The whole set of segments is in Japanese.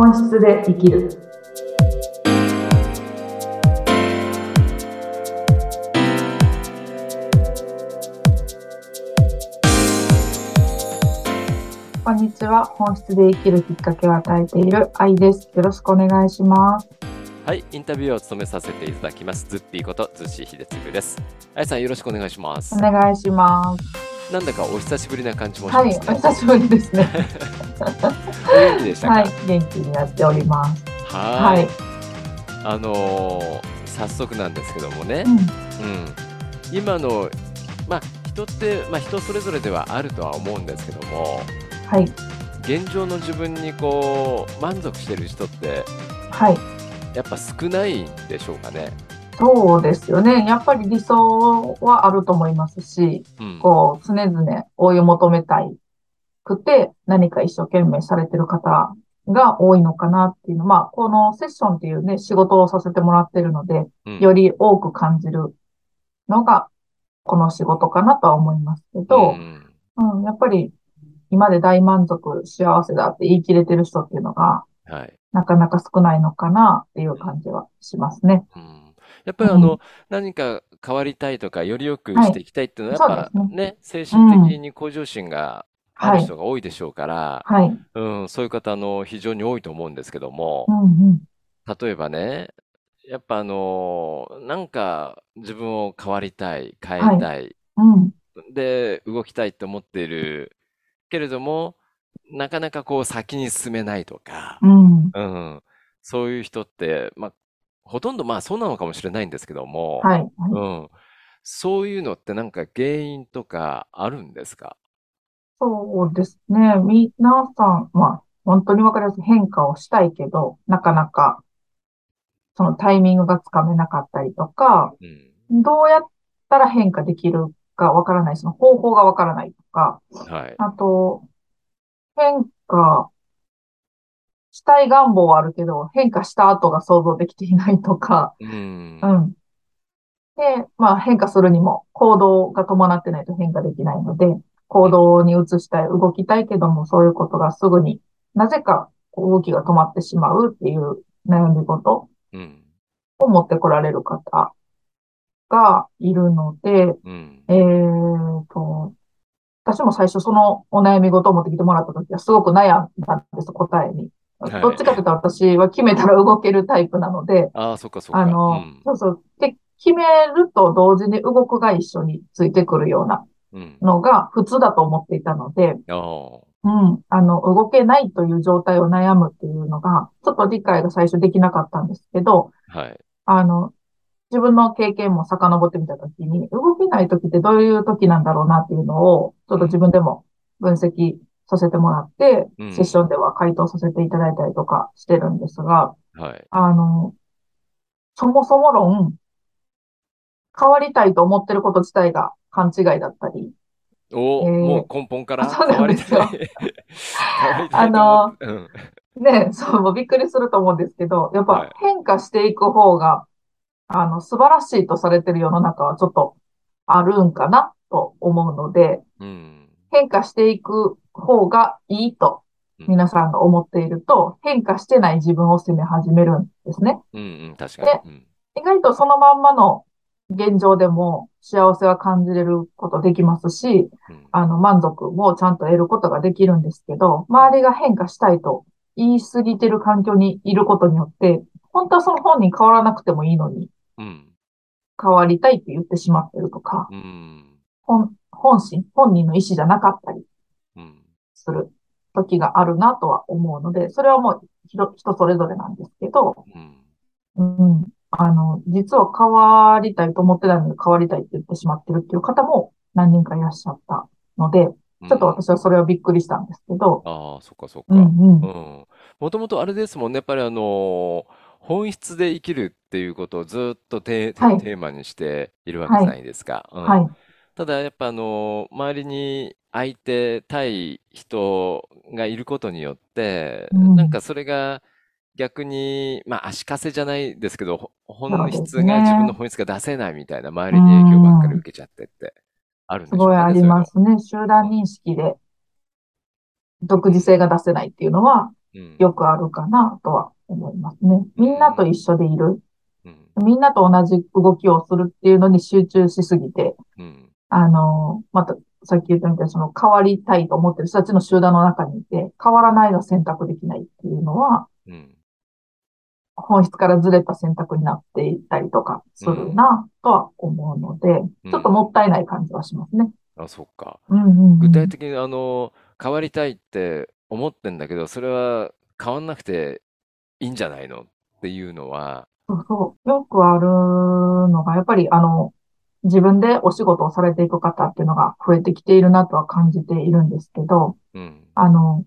本質で生きる。こんにちは。本質で生きるきっかけを与えている愛です。よろしくお願いします。はい、インタビューを務めさせていただきます。ズッピーことズッシー秀次です。あやさんよろしくお願いしますお。願いします。なんだかお久しぶりな感じもしはい、ますね。お久しぶりですね。お元気でしたか？はい、元気にやっております。ははいい。あのー早速なんですけどもねう、ん、うん、今のまあ人ってまあ人それぞれではあるとは思うんですけども、はい、現状の自分にこう満足してる人ってはい。やっぱ少ないんでしょうかね。そうですよね。やっぱり理想はあると思いますし、うん。こう、常々追い求めたいくて、何か一生懸命されてる方が多いのかなっていうの。まあ、このセッションっていうね、仕事をさせてもらってるので、うんより多く感じるのが、この仕事かなとは思いますけど、んうん、やっぱり、今で大満足、幸せだって言い切れてる人っていうのが、はい。なかなか少ないのかなっていう感じはしますね。うんやっぱりあの、うん何か変わりたいとか、より良くはいしていきたいっていうのは、やっぱそうですね、精神的に向上心があはい。る人が多いでしょうから、はい。うん、そういう方、あの、非常に多いと思うんですけどもう、んうん。例えばね、やっぱあの、なんか自分を変わりたい、変えたい、うん。で、動きたいって思っているけれども、なかなかこう先に進めないとか、うん。うん、そういう人って、まあ、ほとんどまあそうなのかもしれないんですけども、はい。はいうん。そういうのってなんか原因とかあるんですか？そうですね。皆さん、まあ、本当にわかりやすい変化をしたいけど、なかなか、そのタイミングがつかめなかったりとか、うん。どうやったら変化できるかわからない、その方法がわからないとか、はい。あと、変化したい願望はあるけど、変化した後が想像できていないとか、うん。うん。で、まあ変化するにも行動が伴ってないと変化できないので、行動に移したい、動きたいけども、そういうことがすぐになぜか動きが止まってしまうっていう悩み事うん。を持ってこられる方がいるので、うん。えーと、私も最初そのお悩み事を持ってきてもらった時はすごく悩んだんです、答えに。はいどっちかというと私は決めたら動けるタイプなので、ああ、そっかそっか。あの、うん。そうそう。で、決めると同時に動くが一緒についてくるようなうん。のが普通だと思っていたので、ああ。うん、あの、動けないという状態を悩むっていうのが、ちょっと理解が最初できなかったんですけど、はい。あの、自分の経験も遡ってみたときに、動けない時ってどういう時なんだろうなっていうのを、ちょっと自分でも分析させてもらって、うんセッションでは回答させていただいたりとかしてるんですが、はい。あの、そもそも論、変わりたいと思ってること自体が勘違いだったり、お、えーもう根本からあそう変わりなんですよたい。変わりたいと思って。うん。ね、そう、もうびっくりすると思うんですけど、やっはいぱ変化していく方が、あの、素晴らしいとされてる世の中はちょっとあるんかなと思うので、うん。変化していく方がいいと皆さんが思っていると、変化してない自分を責め始めるんですね。うん。うん。確かに。うん。意外とそのまんまの現状でも幸せは感じれることできますし、うん。あの、満足もちゃんと得ることができるんですけど、周りが変化したいと言い過ぎてる環境にいることによって、本当はその本人変わらなくてもいいのに、うん。変わりたいって言ってしまってるとか、うん。本、本心、本人の意思じゃなかったりうん。する時があるなとは思うので、それはもう人、人それぞれなんですけど、うん。うん、あの、実は変わりたいと思ってないのに変わりたいって言ってしまってるっていう方も何人かいらっしゃったので、ちょっと私はそれはびっくりしたんですけど、ああ、そっかそっか。うんうん。うん。もともとあれですもんね。やっぱりあの本質で生きるっていうことをずっとテー、はいテーマにしているわけじゃないですか。うん。はい。ただやっぱあの周りに相手対人がいることによって、うんなんかそれが逆に、まあ足かせじゃないですけど、そうです質が自分のね。本質が出せないみたいな周りに影響ばっかり受けちゃってってあるんすでしょうかね、ごいありそういうの。ますね。集団認識で独自性が出せないっていうのは、うん。よくあるかなとは思いますね。みんなと一緒でいる。うん。みんなと同じ動きをするっていうのに集中しすぎて、うん。あの、また、さっき言ったみたいに、その変わりたいと思ってる人たちの集団の中にいて、変わらないが選択できないっていうのは、うん。本質からずれた選択になっていったりとかするな、とは思うので、うんちょっともったいない感じはしますね。あ、そっか。うんうんうん具体的にあの、変わりたいって思ってんだけど、それは変わんなくていいんじゃないのっていうのは、そうそう。よくあるのが、やっぱりあの、自分でお仕事をされていく方っていうのが増えてきているなとは感じているんですけど、うん。あの、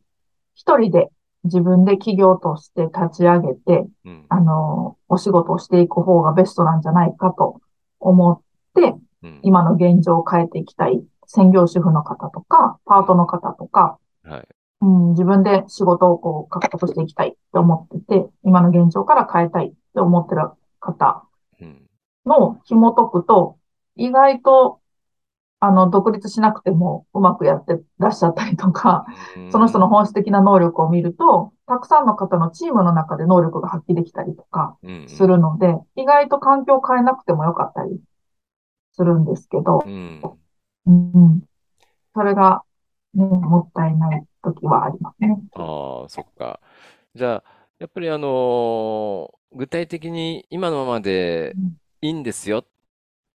一人で自分で企業として立ち上げて、うん。あの、お仕事をしていく方がベストなんじゃないかと思って、うん。今の現状を変えていきたい専業主婦の方とか、パートの方とか、はい。うん、自分で仕事をこう獲得していきたいって思ってて、今の現状から変えたいって思ってる方うん。の紐解くと、意外と、あの、独立しなくてもうまくやってらっしゃったりとか、その人の本質的な能力を見ると、たくさんの方のチームの中で能力が発揮できたりとかうん。するので、意外と環境を変えなくてもよかったりするんですけどう、ん。うんうん、それが、ね、もったいない時はありますね。ああ、そっか。じゃあ、やっぱりあのー具体的に今のままでうんいいんですよ。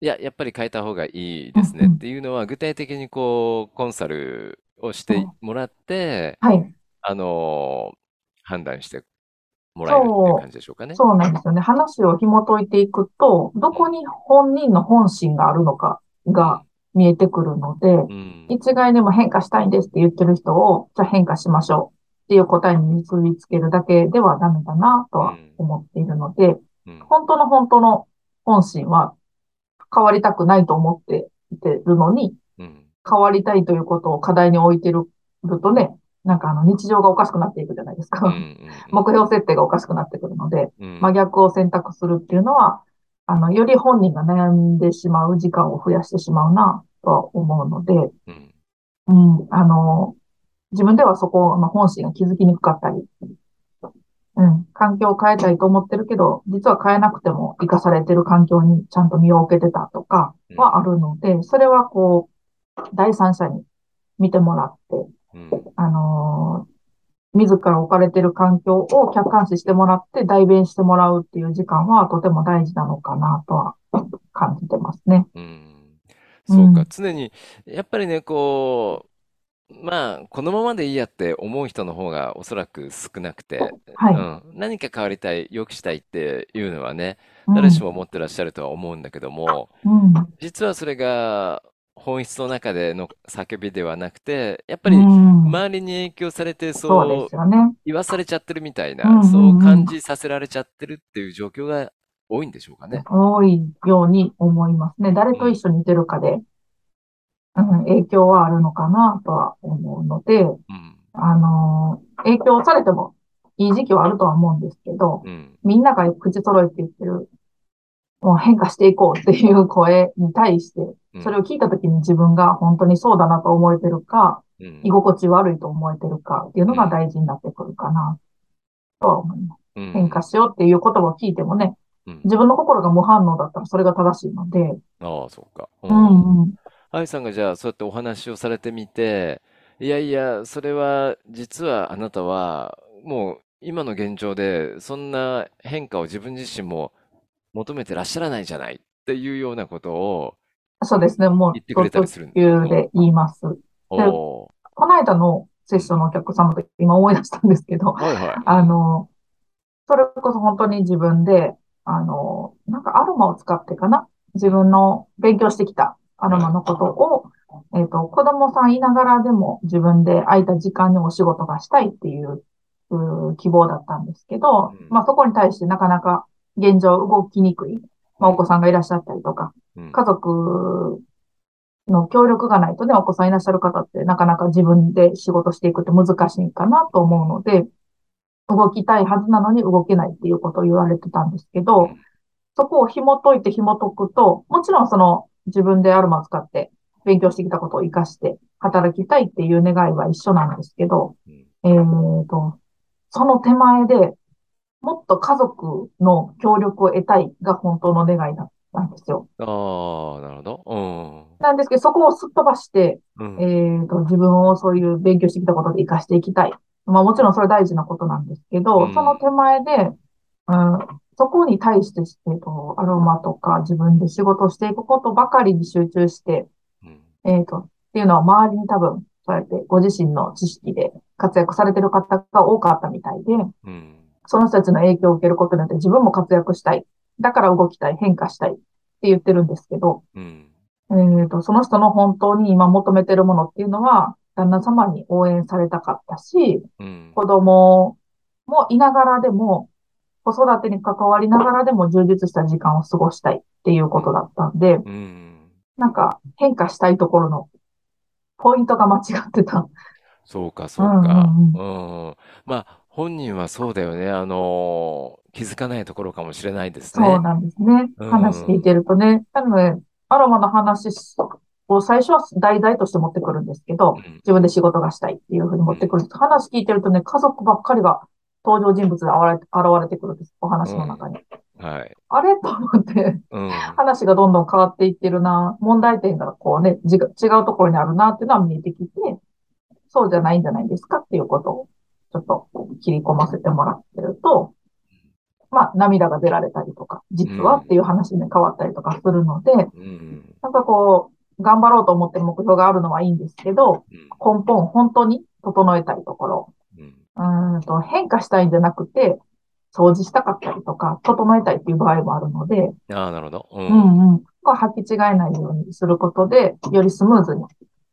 いや、やっぱり変えた方がいいですねっていうのは、具体的にこう、コンサルをしてもらって、はい。あのー判断してもらえるっていう感じでしょうかね。そうなんですよね。話を紐解いていくと、どこに本人の本心があるのかが見えてくるので、うん。一概でも変化したいんですって言ってる人を、じゃあ変化しましょうっていう答えに結びつけるだけではダメだなとは思っているので、うん。本当の本当の本心は変わりたくないと思っていてるのに、うん。変わりたいということを課題に置いてるとね、なんかあの日常がおかしくなっていくじゃないですか。うん。うん。目標設定がおかしくなってくるので、うん。真逆を選択するっていうのは、あの、より本人が悩んでしまう時間を増やしてしまうなとは思うので、うん。うん、あの、自分ではそこの本心が気づきにくかったり、うん、環境を変えたいと思ってるけど、実は変えなくても生かされてる環境にちゃんと身を置けてたとかはあるので、それはこう、第三者に見てもらって、うん。あのー自ら置かれてる環境を客観視してもらって代弁してもらうっていう時間はとても大事なのかなとは感じてますね。うん。そうか。うん常に、やっぱりね、こう、まあ、このままでいいやって思う人の方がおそらく少なくて、はい。うん。何か変わりたい、良くしたいっていうのはね、うん誰しも思ってらっしゃるとは思うんだけども、うん。実はそれが本質の中での叫びではなくて、やっぱりうん周りに影響されてそうでそうすよね。言わされちゃってるみたいうんうそううん感じさせられちゃってるっていう状況が多いんでしょうかね。多いように思いますね。誰と一緒にいてるかで、うん、影響はあるのかなとは思うので、うん。あのー影響されてもいい時期はあるとは思うんですけど、うん。みんなが口揃えて言ってる、もう変化していこうっていう声に対して、うんそれを聞いたときに自分が本当にそうだなと思えてるか、うん居心地悪いと思えてるかっていうのが大事になってくるかな、とは思います。うん変化しようっていう言葉を聞いてもね、うん自分の心が無反応だったらそれが正しいので、ああ、そうか。ううんうん。愛さんがじゃあそうやってお話をされてみて、いやいや、それは実はあなたはもう今の現状でそんな変化を自分自身も求めてらっしゃらないじゃないっていうようなことを、そうですね、もう、言ってくれたりするん途中で言います。おおこの間のセッションのお客様で今思い出したんですけど、ー、はいはい。あの、それこそ本当に自分で、あの、なんかアロマを使ってかな？自分の勉強してきたアロマのことを、えっと、子供さんいながらでも自分で空いた時間にお仕事がしたいっていう、希望だったんですけどうん、まあそこに対してなかなか現状動きにくい、まあお子さんがいらっしゃったりとか、うん。家族の協力がないとね、お子さんいらっしゃる方ってなかなか自分で仕事していくって難しいかなと思うので、動きたいはずなのに動けないっていうことを言われてたんですけど、うん。そこを紐解いて紐解くと、もちろんその自分でアロマを使って勉強してきたことを活かして働きたいっていう願いは一緒なんですけど、うんえーと、その手前でもっと家族の協力を得たいが本当の願いだったんですよ。ああ、なるほど。うん。なんですけど、そこをすっ飛ばして、うん。えっと、自分をそういう勉強してきたことで活かしていきたい。まあもちろんそれ大事なことなんですけど、うんその手前で、うん、そこに対して、えっと、アロマとか自分で仕事をしていくことばかりに集中して、うんえっと、っていうのは周りに多分、そうやってご自身の知識で活躍されてる方が多かったみたいで、うん。その人たちの影響を受けることによって自分も活躍したい。だから動きたい、変化したいって言ってるんですけど、うん。えっと、その人の本当に今求めてるものっていうのは、旦那様に応援されたかったし、うん。子供もいながらでも、子育てに関わりながらでも充実した時間を過ごしたいっていうことだったんで、うん。なんか変化したいところのポイントが間違ってた。そうか、そうか。うんうん。まあ、本人はそうだよね。あの、気づかないところかもしれないですね。そうなんですね。うん話聞いてるとね。なので、アロマの話を最初は題材として持ってくるんですけど、うん自分で仕事がしたいっていうふうに持ってくる。話聞いてるとね、家族ばっかりが登場人物で現れて、現れてくるんです。お話の中に。はい。あれ？と思って、うん。話がどんどん変わっていってるな、問題点がこうね、違うところにあるなっていうのは見えてきて、そうじゃないんじゃないですかっていうことを、ちょっと切り込ませてもらってると、まあ、涙が出られたりとか、実はっていう話に変わったりとかするので、うん。なんかこう、頑張ろうと思ってる目標があるのはいいんですけど、うん。根本、本当に整えたいところ、うん。と変化したいんじゃなくて、掃除したかったりとか、整えたいっていう場合もあるので、ああ、なるほど。う。うんんうん。ここは履き違えないようにすることで、よりスムーズに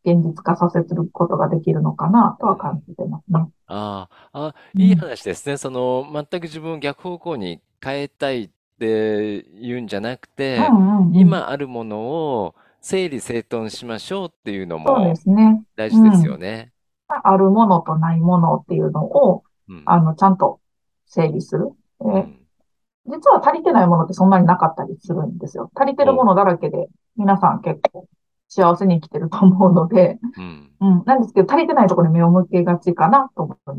現実化させることができるのかなとは感じてますね。ああ、いい話ですね。その、全く自分を逆方向に変えたいって言うんじゃなくて、うんうんうん。今あるものを整理整頓しましょうっていうのそうでもすね。大事ですよね。あるものとないものっていうのを、うん。あの、ちゃんと整理する。実は足りてないものってそんなになかったりするんですよ。足りてるものだらけで、皆さん結構幸せに生きてると思うので、うん。うん。なんですけど、足りてないところに目を向けがちかなと思う。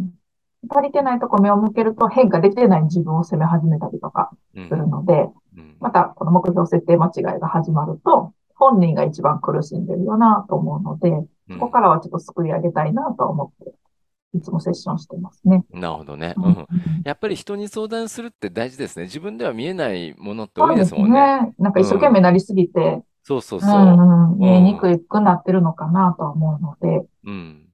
足りてないとこ目を向けると変化できてない自分を責め始めたりとかうんするので、うんまたこの目標設定間違いが始まると、本人が一番苦しんでるよなと思うので、うんここからはちょっと救い上げたいなと思って、いつもセッションしてますね。なるほどね。ううんん。やっぱり人に相談するって大事ですね。自分では見えないものって多いですもんね。ね。なんか一生懸命なりすぎて、うそうそうそう。んうん、見えにくくなってるのかなとは思うので、うん。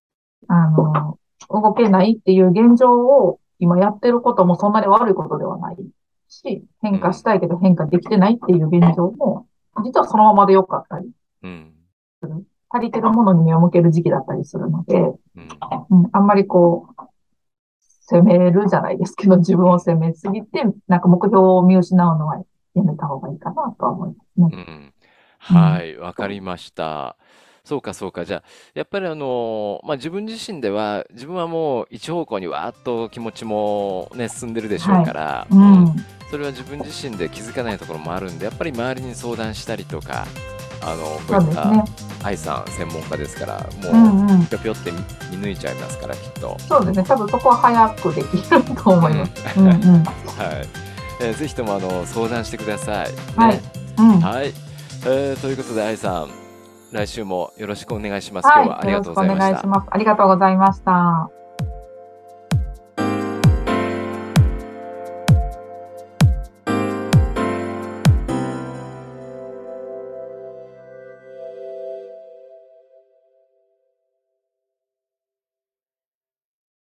あの、動けないっていう現状を今やってることもそんなに悪いことではないし、変化したいけど変化できてないっていう現状も、実はそのままで良かったり、うん。足りてるものに目を向ける時期だったりするので、うん。うん、あんまりこう、責めるじゃないですけど、自分を責めすぎて、なんか目標を見失うのはやめた方がいいかなとは思いますね。うん。はい、わかりました。そうか、そうか。じゃあ、やっぱりあの、まあ、自分自身では、自分はもう一方向にわーっと気持ちもね、進んでるでしょうから、ううんん。それは自分自身で気づかないところもあるんで、やっぱり周りに相談したりとか、あの、こそうういったですね。愛さん専門家ですから、うもう、んうん。ぴょぴょって見見抜いちゃいますから、きっと。そうですね。多分そこは早くできると思います。ううんんうん。はい。えーぜひとも、あの、相談してください。はいね。うん。はい。えーということで、愛さん、来週もよろしくお願いします。今日はあはい。よろしくおりがとうございました願いし。ます。ありがとうございました。